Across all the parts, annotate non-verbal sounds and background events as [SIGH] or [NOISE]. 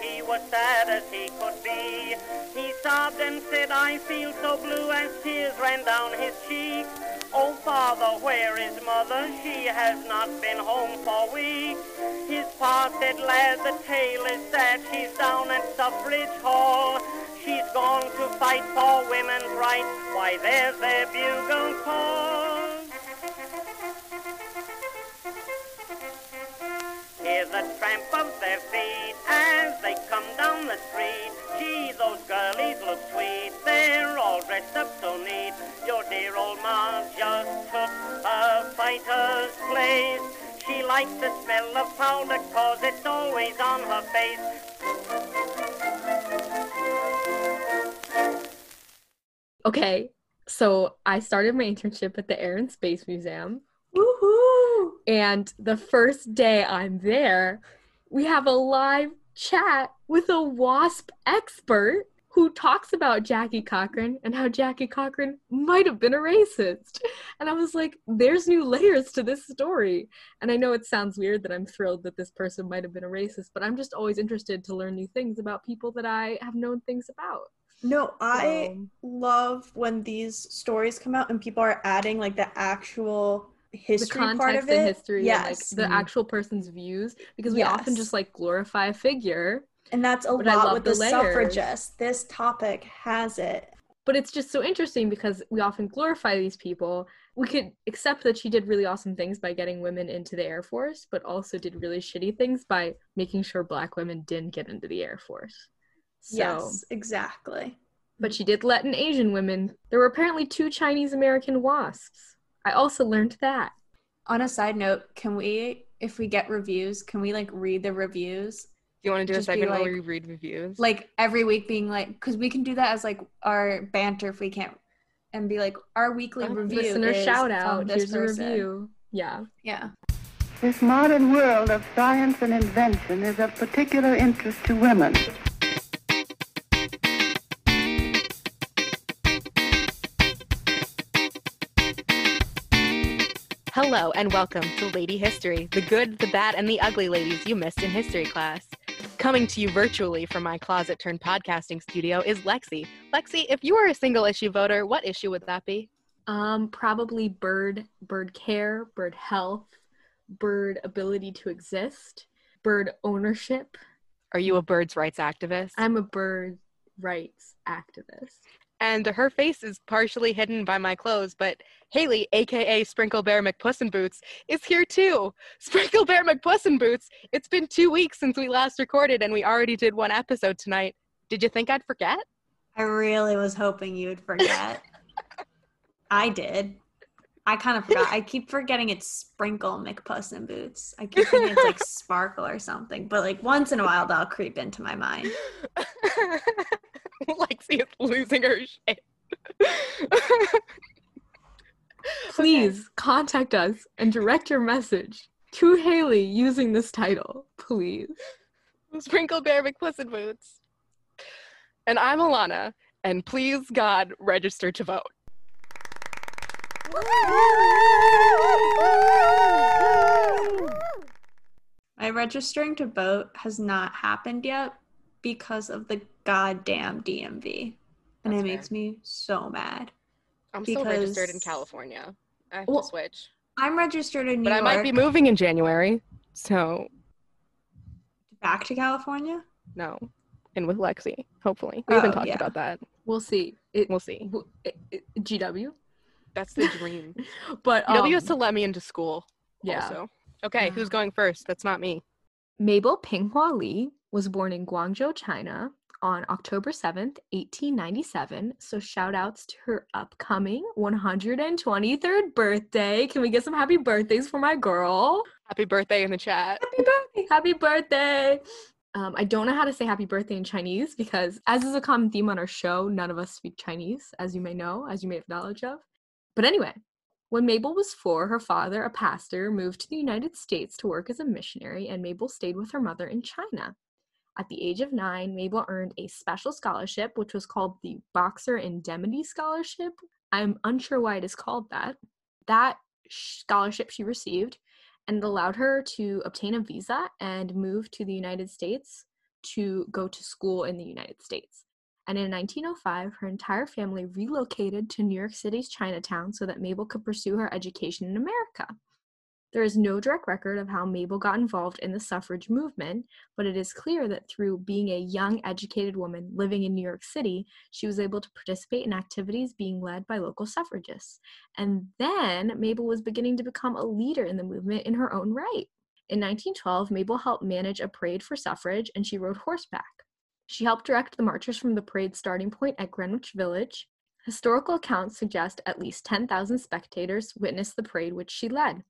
he was sad as he could be. He sobbed and said, I feel so blue as tears ran down his cheeks. Oh, father, where is mother? She has not been home for weeks. His pa said, lad, the tale is sad. She's down at Suffrage Hall. She's gone to fight for women's rights. Why, there's their bugle call. The tramp of their feet as they come down the street. Gee, those girlies look sweet. They're all dressed up so neat. Your dear old ma just took a fighter's place. She likes the smell of powder cause it's always on her face. Okay, so I started my internship at the Air and Space Museum. Woohoo! And the first day I'm there, we have a live chat with a WASP expert who talks about Jackie Cochran and how Jackie Cochran might have been a racist. And I was like, there's new layers to this story. And I know it sounds weird that I'm thrilled that this person might have been a racist, but I'm just always interested to learn new things about people that I have known things about. No, I So- love when these stories come out and people are adding like the actual the history part context of it. and history yes, and like the mm-hmm. actual person's views because we often just like glorify a figure and that's a lot with the the, suffragists. This topic has it. but it's just so interesting because we often glorify these people we could accept that she did really awesome things by getting women into the air force but also did really shitty things by making sure black women didn't get into the air force so Yes, exactly. but she did let in asian women there were apparently two chinese american wasps i also learned that On a side note, can we, if we get reviews, can we like read the reviews? Do you want to do Just a be segment like- where we read reviews? Like every week being like, because we can do that as like our banter if we can't, and be like, our weekly Oh, review. listener is shout out this here's person. a review yeah Yeah. This modern world of science and invention is of particular interest to women. Hello and welcome to Lady History, the good, the bad, and the ugly ladies you missed in history class. Coming to you virtually from my closet turned podcasting studio is Lexi. Lexi, if you were a single issue voter, what issue would that be? Um, probably bird bird care, bird health, bird ability to exist, bird ownership. Are you a birds' rights activist? I'm a bird rights activist. And her face is partially hidden by my clothes, but Haley, aka Sprinkle Bear McPuss in Boots, is here too. [LAUGHS] Sprinkle Bear McPuss in Boots, it's been two weeks since we last recorded and we already did one episode tonight. Did you think I'd forget? I really was hoping you would forget. [LAUGHS] I did. I kind of forgot. I keep forgetting it's Sprinkle McPuss in Boots. I keep thinking it's like [LAUGHS] Sparkle or something, but like once in a while that'll creep into my mind. [LAUGHS] Lexi is losing her shit. [LAUGHS] Please contact us and direct your message to Haley using this title, please. Sprinkle Bear McPuss in Boots. And I'm Alana, and please God, register to vote. My registering to vote has not happened yet because of the goddamn DMV. And That's it fair. makes me so mad. I'm still registered in California. I have Well, to switch. I'm registered in New York. But I York. might be moving in January, so back to California. no. And with Lexi, hopefully. We haven't Oh, talked yeah. about that. We'll see. It, We'll see. w- it- it- GW, That's the dream. [LAUGHS] but UW um, has to let me into school. yeah. Also. Okay, who's going first? That's not me. Mabel Ping-Hua Lee was born in Guangzhou, China on October 7th, 1897. So shout outs to her upcoming 123rd birthday. Can we get some happy birthdays for my girl? Happy birthday in the chat. Happy birthday! Happy birthday! Um, I don't know how to say happy birthday in Chinese because, as is a common theme on our show, none of us speak Chinese, as you may know, as you may have knowledge of. But anyway, when Mabel was four, her father, a pastor, moved to the United States to work as a missionary, and Mabel stayed with her mother in China. At the age of nine, Mabel earned a special scholarship, which was called the Boxer Indemnity Scholarship. I'm unsure why it is called that. That scholarship she received and allowed her to obtain a visa and move to the United States to go to school in the United States. And in 1905, her entire family relocated to New York City's Chinatown so that Mabel could pursue her education in America. There is no direct record of how Mabel got involved in the suffrage movement, but it is clear that through being a young, educated woman living in New York City, she was able to participate in activities being led by local suffragists. And then Mabel was beginning to become a leader in the movement in her own right. In 1912, Mabel helped manage a parade for suffrage and she rode horseback. She helped direct the marchers from the parade starting point at Greenwich Village. Historical accounts suggest at least 10,000 spectators witnessed the parade which she led.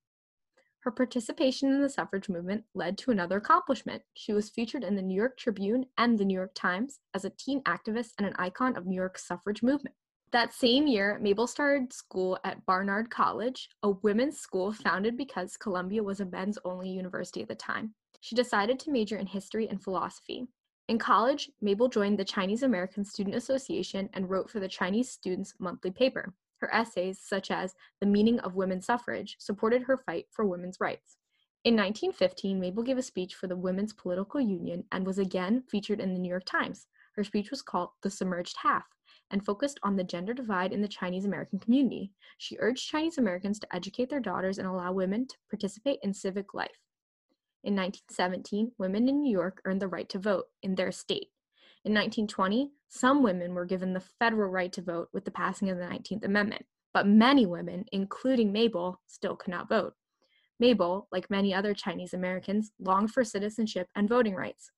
Her participation in the suffrage movement led to another accomplishment. She was featured in the New York Tribune and the New York Times as a teen activist and an icon of New York's suffrage movement. That same year, Mabel started school at Barnard College, a women's school founded because Columbia was a men's only university at the time. She decided to major in history and philosophy. In college, Mabel joined the Chinese American Student Association and wrote for the Chinese Students Monthly paper. Her essays, such as The Meaning of Women's Suffrage, supported her fight for women's rights. In 1915, Mabel gave a speech for the Women's Political Union and was again featured in the New York Times. Her speech was called The Submerged Half and focused on the gender divide in the Chinese American community. She urged Chinese Americans to educate their daughters and allow women to participate in civic life. In 1917, women in New York earned the right to vote in their state. In 1920, some women were given the federal right to vote with the passing of the 19th Amendment, but many women, including Mabel, still could not vote. Mabel, like many other Chinese Americans, longed for citizenship and voting rights,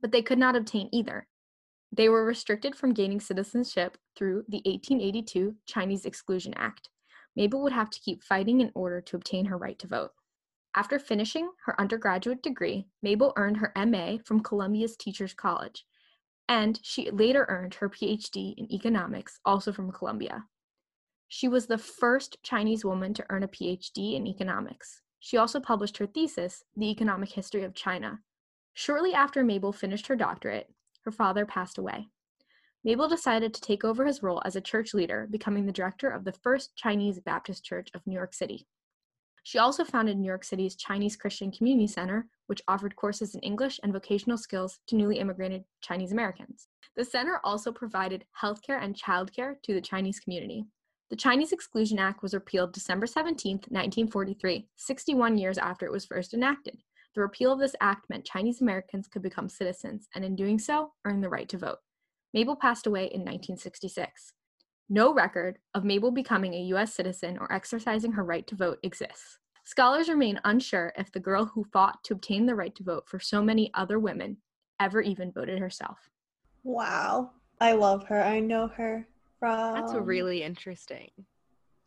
but they could not obtain either. They were restricted from gaining citizenship through the 1882 Chinese Exclusion Act. Mabel would have to keep fighting in order to obtain her right to vote. After finishing her undergraduate degree, Mabel earned her MA from Columbia's Teachers College and she later earned her PhD in economics, also from Columbia. She was the first Chinese woman to earn a PhD in economics. She also published her thesis, The Economic History of China. Shortly after Mabel finished her doctorate, her father passed away. Mabel decided to take over his role as a church leader, becoming the director of the First Chinese Baptist Church of New York City. She also founded New York City's Chinese Christian Community Center, which offered courses in English and vocational skills to newly immigrated Chinese Americans. The center also provided healthcare and childcare to the Chinese community. The Chinese Exclusion Act was repealed December 17, 1943, 61 years after it was first enacted. The repeal of this act meant Chinese Americans could become citizens and, in doing so, earn the right to vote. Mabel passed away in 1966. No record of Mabel becoming a U.S. citizen or exercising her right to vote exists. Scholars remain unsure if the girl who fought to obtain the right to vote for so many other women ever even voted herself. Wow. I love her. I know her from. That's really interesting.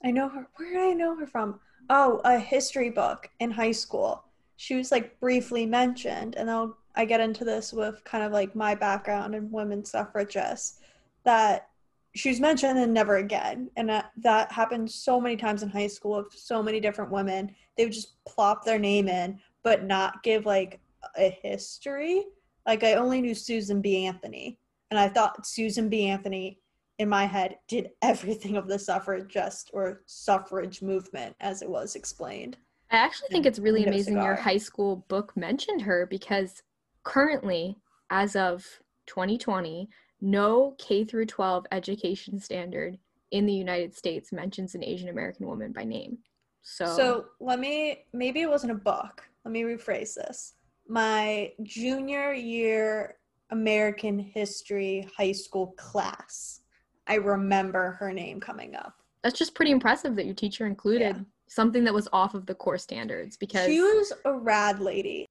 I know her. Where did I know her from? Oh, a history book in high school. She was like briefly mentioned, and I'll I get into this with kind of like my background in women's suffragists. That she was mentioned and never again. And that, that happened so many times in high school with so many different women. They would just plop their name in, but not give like a history. Like I only knew Susan B. Anthony. And I thought Susan B. Anthony in my head did [LAUGHS] everything of the suffragist or suffrage movement as it was explained. I actually think it's really No amazing your high school book mentioned her because currently, as of 2020, no K through 12 education standard in the United States mentions an Asian American woman by name. So, So let me maybe it wasn't a book. Let me rephrase this. My junior year American history high school class. I remember her name coming up. that's just pretty impressive that your teacher included Yeah. something that was off of the core standards because She was a rad lady.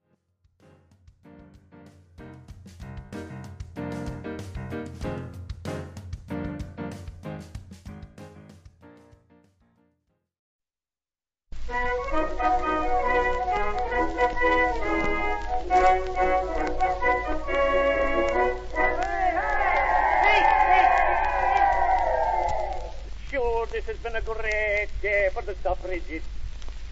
This has been a great day for the suffragists.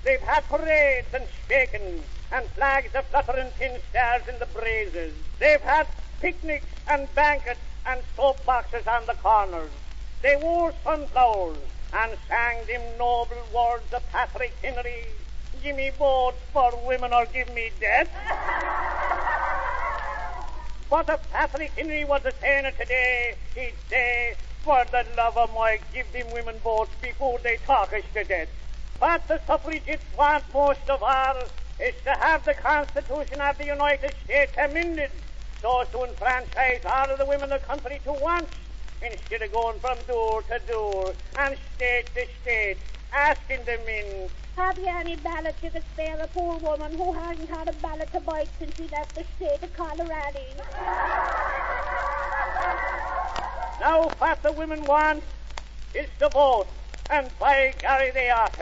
They've had parades and shakings, and flags a fluttering tin stars in the breezes. They've had picnics and banquets and soap boxes on the corners. They wore sunflowers and sang them noble words of Patrick Henry. Give me votes for women or give me death. What if Patrick Henry was a it today, he'd say, for the love of Mike, give them women votes before they talk us to death. What the suffragists want most of all is to have the Constitution of the United States amended so as to enfranchise all of the women of the country to once instead of going from door to door and state to state asking the men Have you any ballot you could spare a poor woman who hasn't had a ballot to bite since she left the state of Colorado? Now what the women want is to vote, and by Gary they ought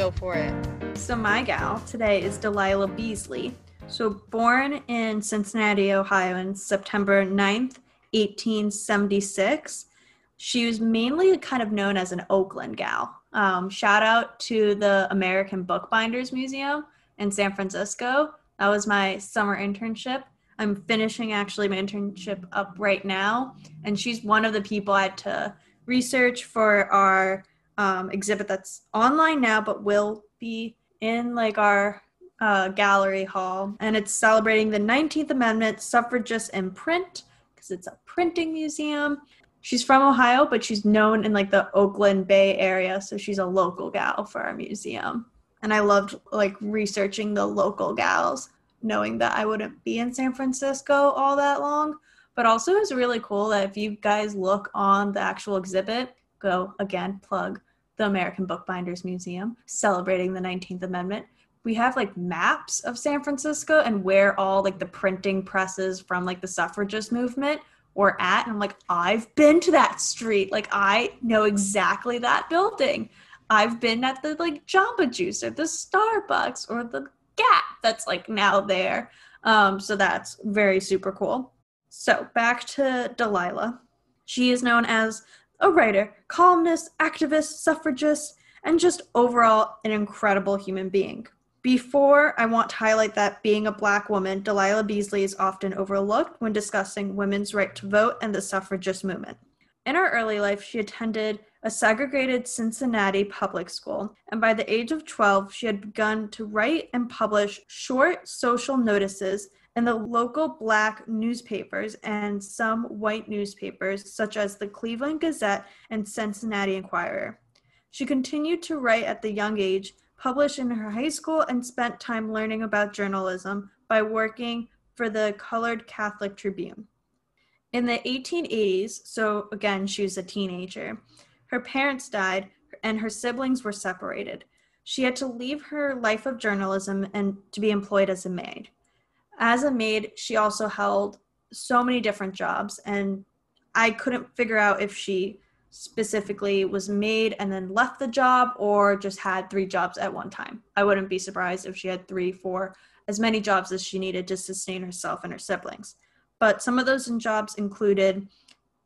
go for it. So my gal today is Delilah Beasley. So born in Cincinnati, Ohio in September 9th, 1876. She was mainly kind of known as an Oakland gal. Um, shout out to the American Bookbinders Museum in San Francisco. That was my summer internship. I'm finishing actually my internship up right now. And she's one of the people I had to research for our um, exhibit that's online now, but will be in like our uh, gallery hall. And it's celebrating the 19th Amendment, suffragists in print, because it's a printing museum. She's from Ohio, but she's known in like the Oakland Bay area, so she's a local gal for our museum. And I loved like researching the local gals, knowing that I wouldn't be in San Francisco all that long. But also, it's really cool that if you guys look on the actual exhibit, go again, plug the American Bookbinders Museum celebrating the 19th Amendment. We have like maps of San Francisco and where all like the printing presses from like the suffragist movement were at. And I'm like, I've been to that street. Like, I know exactly that building. I've been at the like Jamba Juice or the Starbucks or the Gap that's like now there. Um, so that's very super cool. So back to Delilah. She is known as a writer, columnist, activist, suffragist, and just overall an incredible human being. Before I want to highlight that being a black woman, Delilah Beasley is often overlooked when discussing women's right to vote and the suffragist movement. In her early life, she attended a segregated Cincinnati public school, and by the age of 12, she had begun to write and publish short social notices in the local black newspapers and some white newspapers, such as the Cleveland Gazette and Cincinnati Enquirer. She continued to write at the young age, published in her high school, and spent time learning about journalism by working for the Colored Catholic Tribune. In the 1880s, so again, she was a teenager, her parents died and her siblings were separated. She had to leave her life of journalism and to be employed as a maid. As a maid, she also held so many different jobs, and I couldn't figure out if she specifically was made and then left the job or just had three jobs at one time. I wouldn't be surprised if she had three, four, as many jobs as she needed to sustain herself and her siblings. But some of those jobs included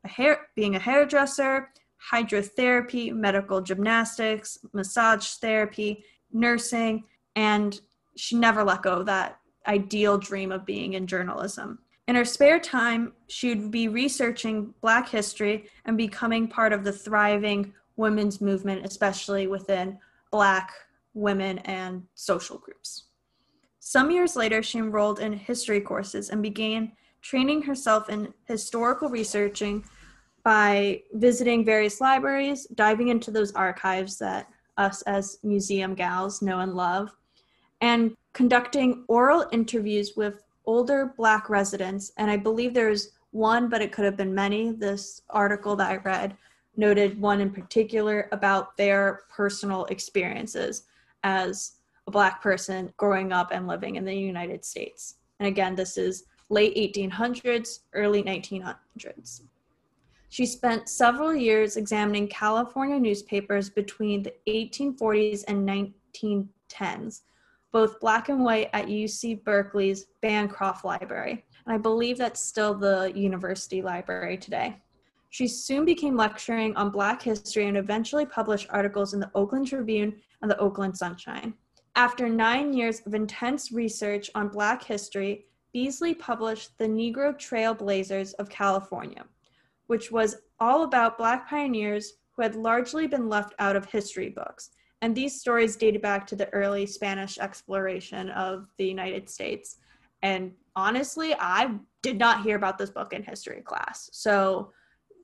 a hair, being a hairdresser, hydrotherapy, medical gymnastics, massage therapy, nursing, and she never let go of that ideal dream of being in journalism. In her spare time, she'd be researching Black history and becoming part of the thriving women's movement, especially within Black women and social groups. Some years later, she enrolled in history courses and began training herself in historical researching by visiting various libraries, diving into those archives that us as museum gals know and love, and conducting oral interviews with older Black residents. And I believe there's one, but it could have been many. This article that I read noted one in particular about their personal experiences as a Black person growing up and living in the United States. And again, this is late 1800s, early 1900s. She spent several years examining California newspapers between the 1840s and 1910s. Both black and white at UC Berkeley's Bancroft Library. And I believe that's still the university library today. She soon became lecturing on Black history and eventually published articles in the Oakland Tribune and the Oakland Sunshine. After nine years of intense research on Black history, Beasley published The Negro Trailblazers of California, which was all about Black pioneers who had largely been left out of history books. And these stories dated back to the early Spanish exploration of the United States. And honestly, I did not hear about this book in history class. So,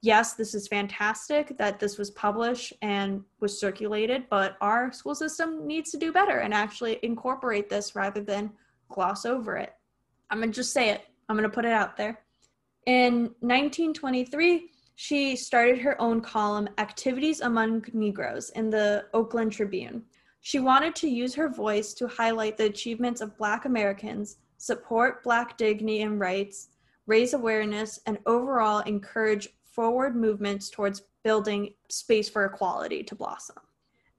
yes, this is fantastic that this was published and was circulated, but our school system needs to do better and actually incorporate this rather than gloss over it. I'm going to just say it, I'm going to put it out there. In 1923, she started her own column, Activities Among Negroes, in the Oakland Tribune. She wanted to use her voice to highlight the achievements of Black Americans, support Black dignity and rights, raise awareness, and overall encourage forward movements towards building space for equality to blossom.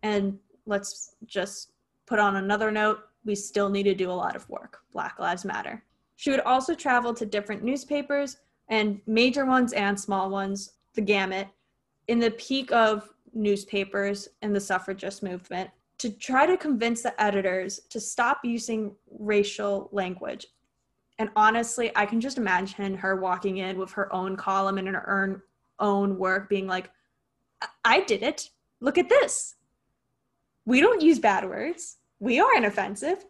And let's just put on another note we still need to do a lot of work. Black Lives Matter. She would also travel to different newspapers, and major ones and small ones, the gamut, in the peak of newspapers and the suffragist movement to try to convince the editors to stop using racial language. And honestly, I can just imagine her walking in with her own column and her own, work being like, I did it. Look at this. We don't use bad words. We aren't offensive.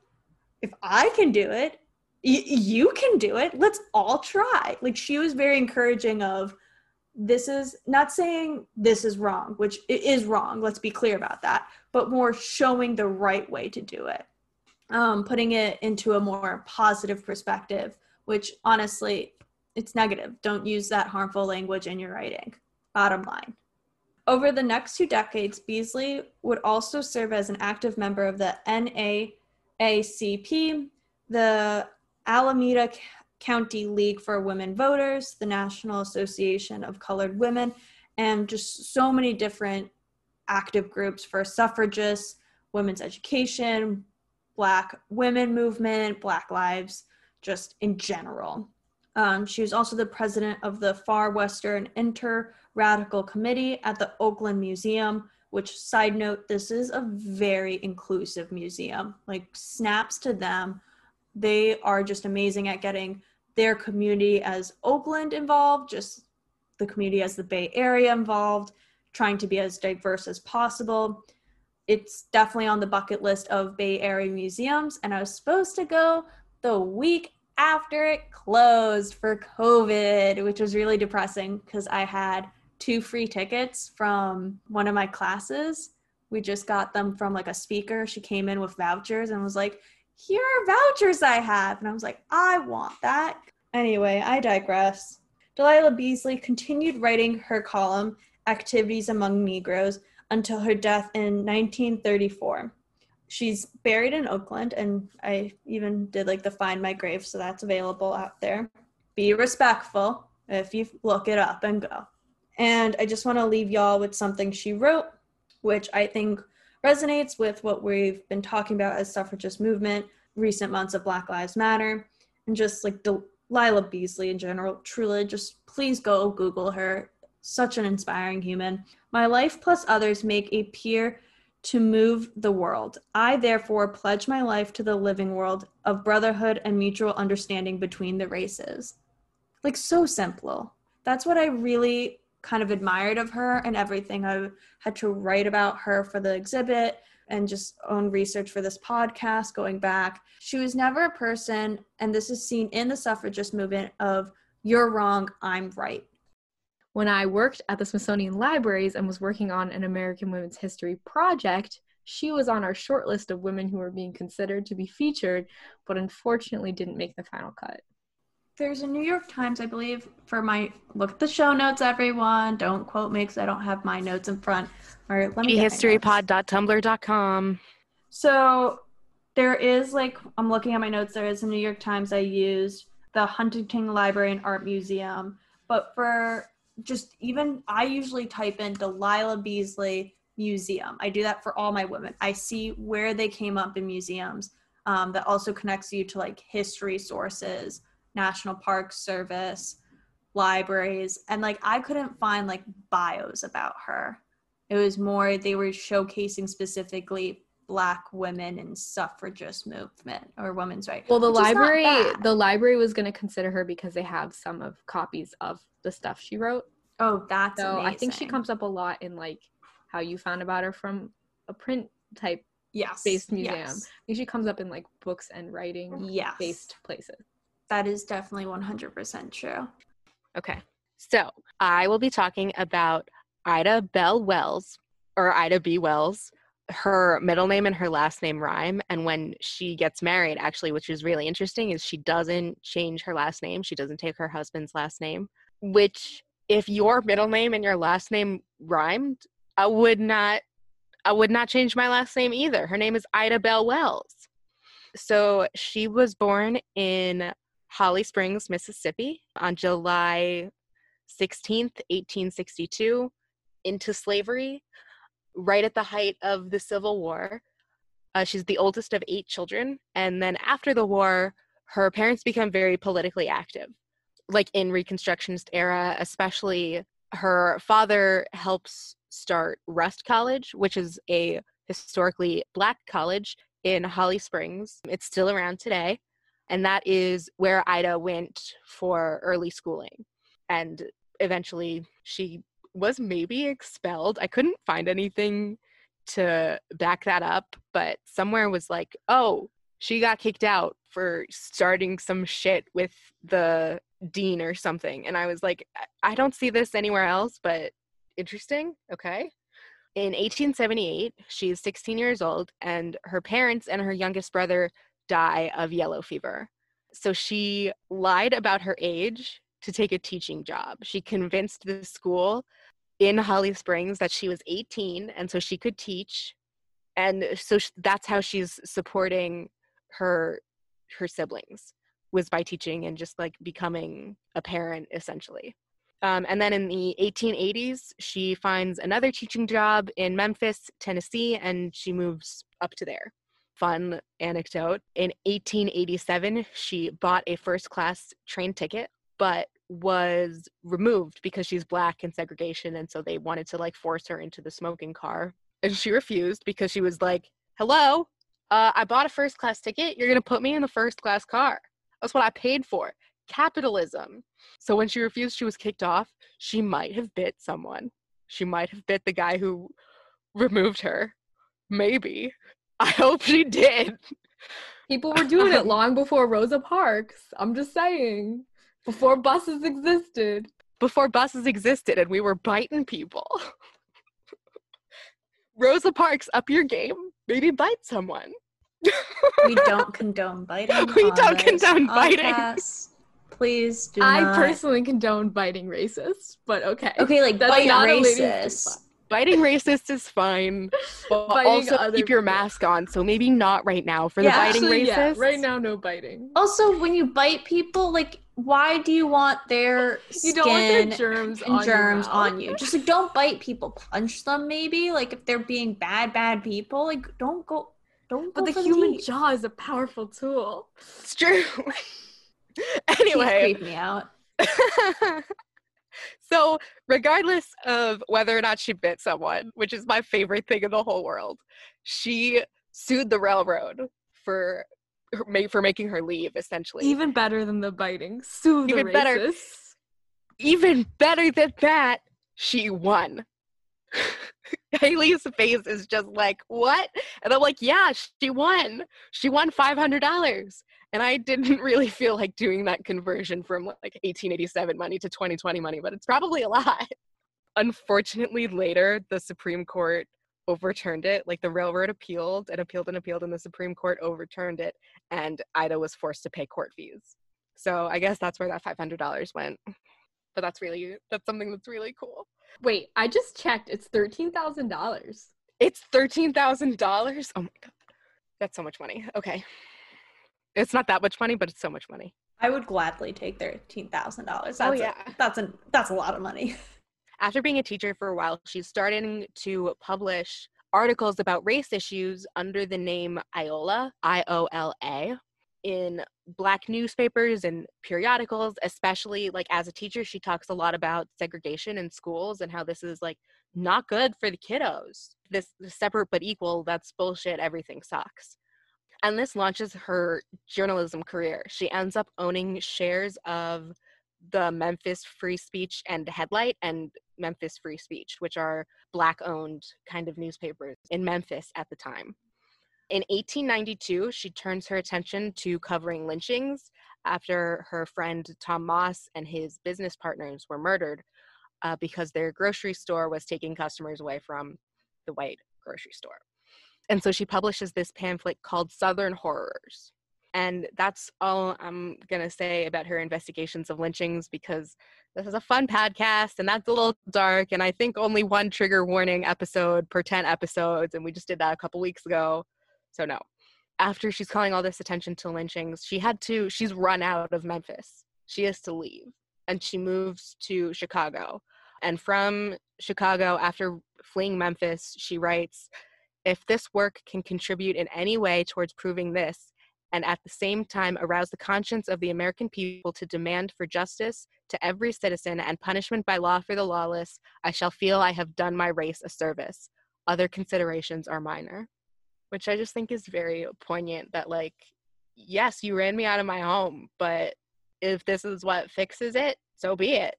If I can do it, you can do it. Let's all try. Like she was very encouraging of this is not saying this is wrong, which it is wrong. Let's be clear about that, but more showing the right way to do it, um, putting it into a more positive perspective, which honestly, it's negative. Don't use that harmful language in your writing. Bottom line. Over the next two decades, Beasley would also serve as an active member of the NAACP, the Alameda County League for Women Voters, the National Association of Colored Women, and just so many different active groups for suffragists, women's education, Black women movement, Black lives, just in general. Um, she was also the president of the Far Western Inter Racial Committee at the Oakland Museum, which, side note, this is a very inclusive museum. Like, snaps to them. They are just amazing at getting their community as Oakland involved, just the community as the Bay Area involved, trying to be as diverse as possible. It's definitely on the bucket list of Bay Area museums, and I was supposed to go the week after it closed for COVID, which was really depressing because I had two free tickets from one of my classes. We just got them from like a speaker. She came in with vouchers and was like, here are vouchers I have. And I was like, I want that. Anyway, I digress. Delilah Beasley continued writing her column, Activities Among Negroes, until her death in 1934. She's buried in Oakland, and I even did like the Find My Grave, so that's available out there. Be respectful if you look it up and go. And I just want to leave y'all with something she wrote, which I think resonates with what we've been talking about as suffragist movement, recent months of Black Lives Matter, and just like Delilah Beasley in general. Truly, just please go Google her. Such an inspiring human. My life plus others make a peer to move the world. I therefore pledge my life to the living world of brotherhood and mutual understanding between the races. Like so simple. That's what I really kind of admired of her and everything. I had to write about her for the exhibit and just own research for this podcast going back. She was never a person, and this is seen in the suffragist movement of you're wrong, I'm right. When I worked at the Smithsonian Libraries and was working on an American Women's History project, she was on our short list of women who were being considered to be featured, but unfortunately didn't make the final cut. There's a New York Times, I believe, for my look at the show notes, everyone. Don't quote me because I don't have my notes in front. Or let me get my notes. historypod.tumblr.com. So there is like I'm looking at my notes. There is a New York Times I used, the Huntington Library and Art Museum. But for just even I usually type in Delilah Beasley Museum. I do that for all my women. I see where they came up in museums. um, that also connects you to like history sources, National Park Service, libraries, and like I couldn't find like bios about her. It was more they were showcasing specifically black women and suffragist movement or women's rights. Well, the which is not library, the library was going to consider her because they have some of copies of the stuff she wrote. oh, that's So I think she comes up a lot in like how you found about her from a print type yes based museum. Yes. I think she comes up in like books and writing yes. based places. That is definitely 100% true. Okay. So I will be talking about Ida Bell Wells or Ida B. Wells. Her middle name and her last name rhyme. And when she gets married, actually, which is really interesting, is she doesn't change her last name. She doesn't take her husband's last name, which if your middle name and your last name rhymed, I would not I would not change my last name either. Her name is Ida Bell Wells. So she was born in Holly Springs, Mississippi on July 16th, 1862, into slavery right at the height of the Civil War. Uh, she's the oldest of eight children. And then after the war, her parents become very politically active, like in Reconstructionist era, especially her father helps start Rust College, which is a historically black college in Holly Springs. It's still around today and that is where Ida went for early schooling. And eventually she was maybe expelled. I couldn't find anything to back that up, but somewhere was like, oh, she got kicked out for starting some shit with the dean or something. And I was like, I- don't see this anywhere else, but interesting. Okay. In 1878, she's 16 years old, and her parents and her youngest brother die of yellow fever. So she lied about her age to take a teaching job. She convinced the school in Holly Springs that she was 18 and so she could teach. And so that's how she's supporting her her siblings was by teaching and just like becoming a parent essentially. Um, and then in the 1880s, she finds another teaching job in Memphis, Tennessee, and she moves up to there fun anecdote. In 1887, she bought a first class train ticket, but was removed because she's black and segregation. And so they wanted to like force her into the smoking car. And she refused because she was like, hello, uh, I bought a first class ticket. You're going to put me in the first class car. That's what I paid for. Capitalism. So when she refused, she was kicked off. She might have bit someone. She might have bit the guy who removed her. Maybe. I hope she did. People were doing it [LAUGHS] long before Rosa Parks. I'm just saying. Before buses existed. Before buses existed and we were biting people. Rosa Parks, up your game. Maybe bite someone. We don't condone biting. [LAUGHS] We don't this condone biting. Please do I not. personally condone biting racists, but okay. Okay, like That's bite not a racist. Biting racist is fine. But Biting also other keep your people. mask on. So maybe not right now for Yeah, the biting Actually, racist. yeah, right now, no biting. Also, when you bite people, like, why do you want their [LAUGHS] You skin don't want their germs and on your germs mouth. on you? Just like, don't bite people. Punch them, maybe. Like, if they're being bad, bad people, like, don't go. Don't go But the for human teeth. jaw is a powerful tool. It's true. [LAUGHS] Anyway, creep me out. [LAUGHS] so regardless of whether or not she bit someone, which is my favorite thing in the whole world, she sued the railroad for for making her leave. Essentially, Even better than the biting. Sue the Even better. even better than that, she won. [LAUGHS] [LAUGHS] Haley's face is just like, what? And I'm like, yeah, she won. She won $500. And I didn't [LAUGHS] really feel like doing that conversion from like 1887 money to 2020 money, but it's probably a lot. [LAUGHS] Unfortunately, later, the Supreme Court overturned it. Like the railroad appealed and appealed and appealed, and the Supreme Court overturned it. And Ida was forced to pay court fees. So I guess that's where that $500 went but that's really that's something that's really cool. Wait, I just checked. It's thirteen thousand dollars. It's thirteen thousand dollars. Oh my god, that's so much money. Okay, it's not that much money, but it's so much money. I would gladly take thirteen thousand dollars. Oh, yeah. a, that's a that's a lot of money. [LAUGHS] After being a teacher for a while, she's starting to publish articles about race issues under the name Iola, I O L A, in black newspapers and periodicals, especially like as a teacher, she talks a lot about segregation in schools and how this is like not good for the kiddos. This, separate but equal, that's bullshit, everything sucks. And this launches her journalism career. She ends up owning shares of the Memphis Free Speech and Headlight and Memphis Free Speech, which are black owned kind of newspapers in Memphis at the time. In 1892, she turns her attention to covering lynchings after her friend Tom Moss and his business partners were murdered uh, because their grocery store was taking customers away from the white grocery store. And so she publishes this pamphlet called Southern Horrors. And that's all I'm going to say about her investigations of lynchings because this is a fun podcast and that's a little dark. And I think only one trigger warning episode per 10 episodes. And we just did that a couple weeks ago. So, no. After she's calling all this attention to lynchings, she had to, she's run out of Memphis. She has to leave. And she moves to Chicago. And from Chicago, after fleeing Memphis, she writes, if this work can contribute in any way towards proving this, and at the same time arouse the conscience of the American people to demand for justice to every citizen and punishment by law for the lawless, I shall feel I have done my race a service. Other considerations are minor. Which I just think is very poignant that, like, yes, you ran me out of my home, but if this is what fixes it, so be it.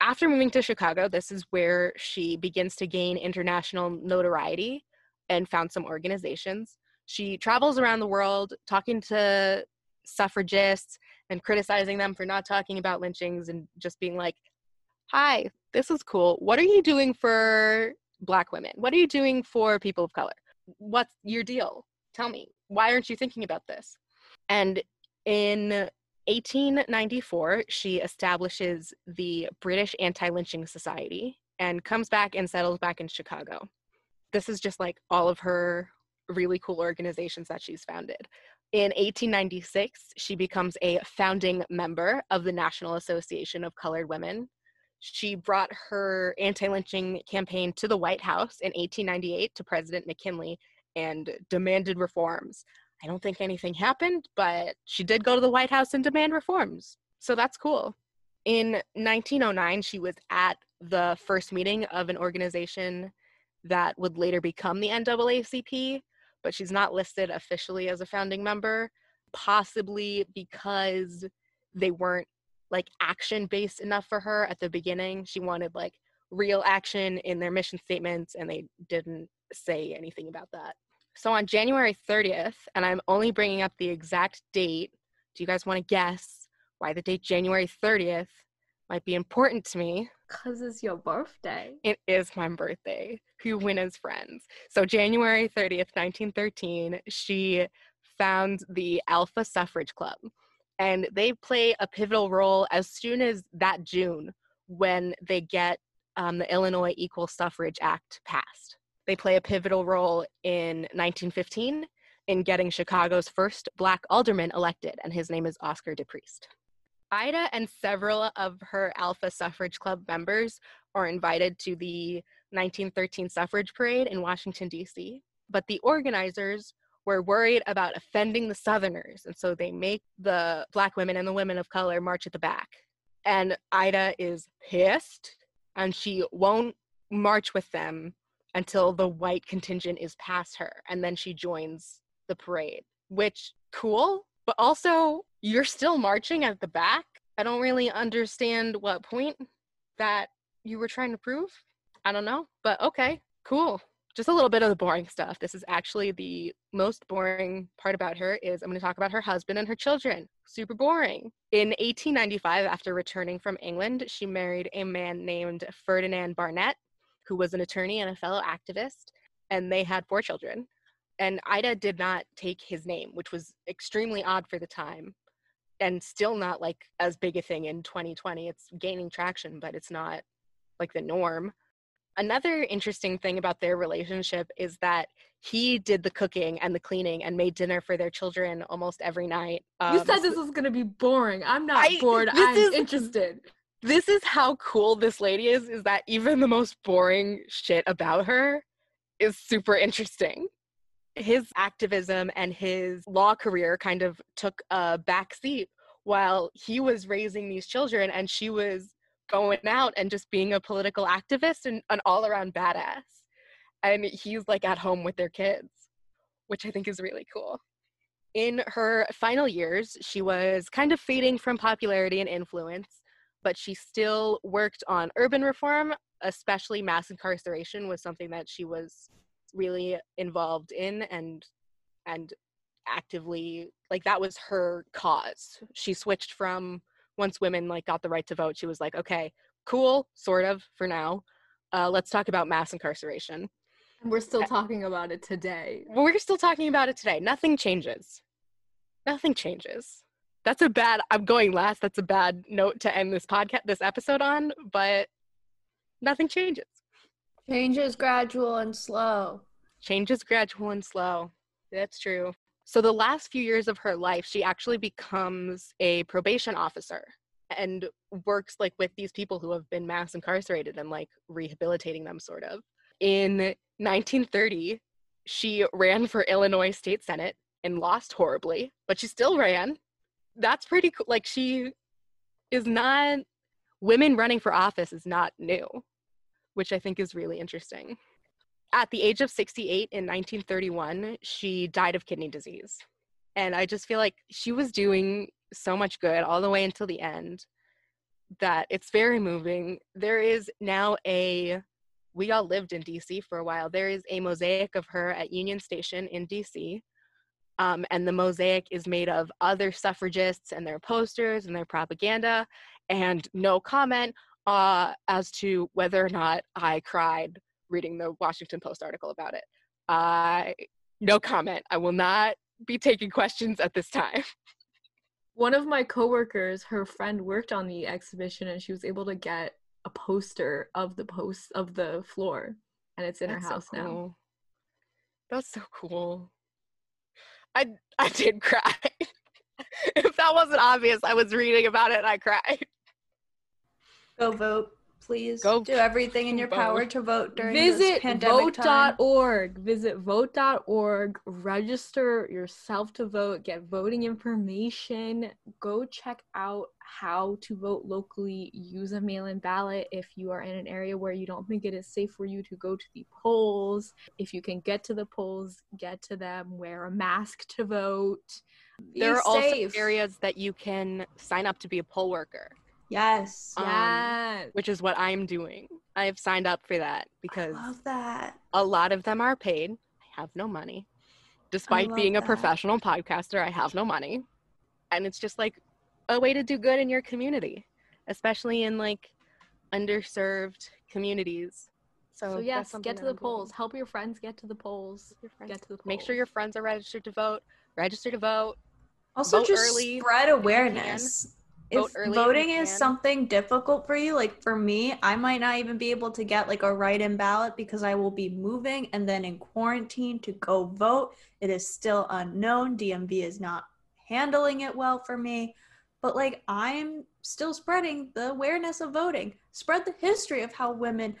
After moving to Chicago, this is where she begins to gain international notoriety and found some organizations she travels around the world talking to suffragists and criticizing them for not talking about lynchings and just being like, Hi, this is cool. What are you doing for Black women? What are you doing for people of color? What's your deal? Tell me. Why aren't you thinking about this? And in 1894, she establishes the British Anti Lynching Society and comes back and settles back in Chicago. This is just like all of her really cool organizations that she's founded. In 1896, she becomes a founding member of the National Association of Colored Women. She brought her anti lynching campaign to the White House in 1898 to President McKinley and demanded reforms. I don't think anything happened, but she did go to the White House and demand reforms. So that's cool. In 1909, she was at the first meeting of an organization that would later become the NAACP but she's not listed officially as a founding member, possibly because they weren't like action based enough for her at the beginning. She wanted like real action in their mission statements, and they didn't say anything about that. So on January 30th, and I'm only bringing up the exact date, do you guys want to guess why the date January 30th might be important to me? Because it's your birthday. It is my birthday. Who win as friends? So January 30th, 1913, she found the Alpha Suffrage Club. And they play a pivotal role as soon as that June when they get um, the Illinois Equal Suffrage Act passed. They play a pivotal role in 1915 in getting Chicago's first black alderman elected, and his name is Oscar DePriest. Ida and several of her Alpha Suffrage Club members are invited to the 1913 suffrage parade in Washington, D.C., but the organizers were worried about offending the Southerners, and so they make the Black women and the women of color march at the back. And Ida is pissed, and she won't march with them until the white contingent is past her, and then she joins the parade, which cool, but also you're still marching at the back. I don't really understand what point that you were trying to prove. I don't know, but okay, cool. Just a little bit of the boring stuff. This is actually the most boring part about her is I'm going to talk about her husband and her children. Super boring. In 1895 after returning from England, she married a man named Ferdinand Barnett, who was an attorney and a fellow activist, and they had four children. And Ida did not take his name, which was extremely odd for the time and still not like as big a thing in 2020 it's gaining traction but it's not like the norm another interesting thing about their relationship is that he did the cooking and the cleaning and made dinner for their children almost every night um, you said this was going to be boring. I'm not I, bored. i'm is, interested. this is how cool this lady is is that even the most boring shit about her is super interesting. His activism and his law career kind of took a back seat while he was raising these children and she was going out and just being a political activist and an all around badass. And he's like at home with their kids, which I think is really cool. In her final years, she was kind of fading from popularity and influence, but she still worked on urban reform, especially mass incarceration was something that she was really involved in and and actively like that was her cause. She switched from once women like got the right to vote, she was like, okay, cool, sort of for now. Uh, let's talk about mass incarceration. We're still talking about it today. We're still talking about it today. Nothing changes. Nothing changes. That's a bad. I'm going last. That's a bad note to end this podcast, this episode on. But nothing changes. Change is gradual and slow. Change is gradual and slow. That's true. So the last few years of her life, she actually becomes a probation officer and works like with these people who have been mass incarcerated and like rehabilitating them sort of. In 1930, she ran for Illinois State Senate and lost horribly, but she still ran. That's pretty cool. Like she is not women running for office is not new, which I think is really interesting at the age of 68 in 1931, she died of kidney disease. And I just feel like she was doing so much good all the way until the end that it's very moving. There is now a, we all lived in DC for a while. There is a mosaic of her at Union Station in DC. Um, and the mosaic is made of other suffragists and their posters and their propaganda, and no comment uh, as to whether or not I cried reading the Washington Post article about it. I no comment. I will not be taking questions at this time. [LAUGHS] One of my coworkers, her friend worked on the exhibition and she was able to get a poster of the post of the floor and it's in That's her so house now. That's so cool. I I did cry. [LAUGHS] if that wasn't obvious, I was reading about it and I cried. Go vote, please. Go do everything in your vote. power to vote during this Visit pandemic time. vote.org. Visit vote.org. Register yourself to vote. Get voting information. Go check out how to vote locally. Use a mail in ballot if you are in an area where you don't think it is safe for you to go to the polls. If you can get to the polls, get to them. Wear a mask to vote. Be there are safe. also areas that you can sign up to be a poll worker, Yes. Um, Yes. which is what I'm doing. I have signed up for that I because love that. a lot of them are paid. I have no money. Despite being a professional podcaster, I have no money. And it's just like a way to do good in your community, especially in like underserved communities. So, So yes, get to the I'm doing. polls. Help your friends get to the polls. Your friends. Get to the polls. Make sure your friends are registered to vote. Register to vote. Also, Vote just early spread awareness. If voting is something difficult for you, like for me, I might not even be able to get like a write-in ballot because I will be moving and then in quarantine to go vote. It is still unknown. DMV is not handling it well for me. But like I'm still spreading the awareness of voting. Spread the history of how women,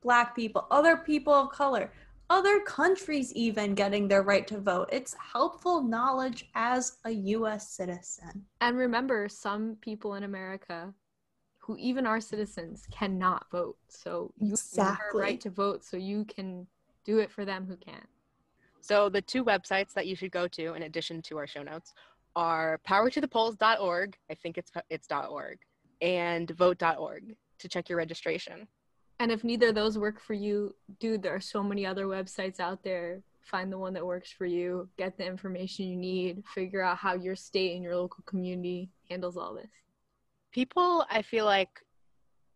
black people, other people of color, other countries even getting their right to vote. It's helpful knowledge as a US citizen. And remember, some people in America who even are citizens cannot vote. So you have a right to vote so you can do it for them who can't. So the two websites that you should go to, in addition to our show notes, are powertothepolls.org. I think it's it's .org and vote.org to check your registration. And if neither of those work for you, dude, there are so many other websites out there. Find the one that works for you, get the information you need, figure out how your state and your local community handles all this. People, I feel like,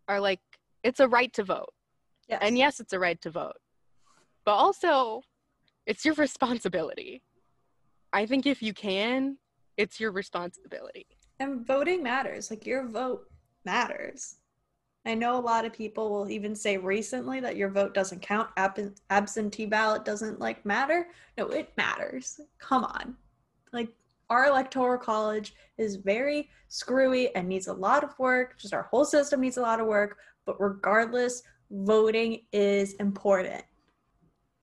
are like, it's a right to vote. Yes. And yes, it's a right to vote. But also, it's your responsibility. I think if you can, it's your responsibility. And voting matters. Like your vote matters. I know a lot of people will even say recently that your vote doesn't count. Ab- absentee ballot doesn't like matter. No, it matters. Come on. Like our electoral college is very screwy and needs a lot of work. Just our whole system needs a lot of work. But regardless, voting is important.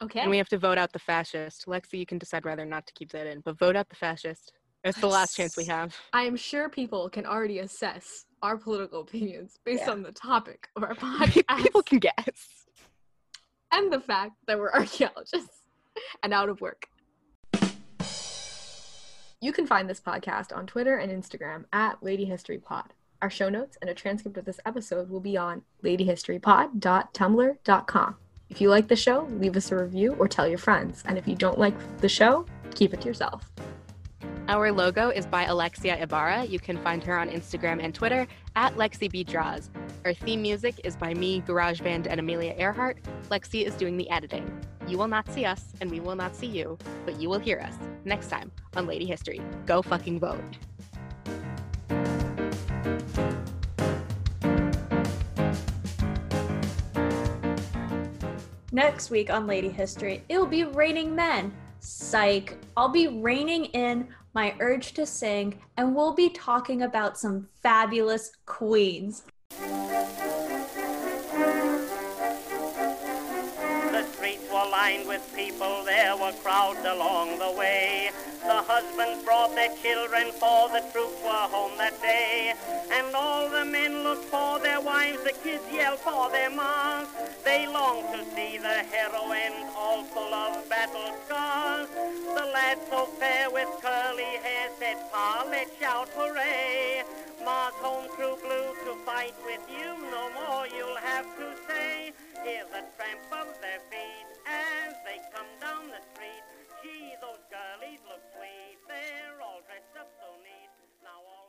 Okay. And we have to vote out the fascist. Lexi, you can decide whether or not to keep that in, but vote out the fascist. It's the last chance we have. I am sure people can already assess our political opinions based Yeah. on the topic of our podcast [LAUGHS] People can guess. and the fact that we're [LAUGHS] archaeologists and out of work. You can find this podcast on Twitter and Instagram at Lady History Pod. Our show notes and a transcript of this episode will be on ladyhistorypod.tumblr.com. If you like the show, leave us a review or tell your friends. And if you don't like the show, keep it to yourself. Our logo is by Alexia Ibarra. You can find her on Instagram and Twitter at Lexi. Our theme music is by me, GarageBand, and Amelia Earhart. Lexi is doing the editing. You will not see us, and we will not see you, but you will hear us next time on Lady History. Go fucking vote. Next week on Lady History, it'll be raining men. Psych. I'll be reining in my urge to sing, and we'll be talking about some fabulous queens. The streets were lined with people, there were crowds along the way. The husbands brought their children, for the troops were home that day. And all the men looked for their wives, the kids yelled for their moms. They longed to see the heroines, all full of battle scars. The lad so fair with curly hair said, Pa, let's shout hooray. Ma's home true blue to fight with you, no more you'll have to say. Hear the tramp of their feet as they come down the street. Gee, those girlies look sweet, they're all dressed up so neat. Now all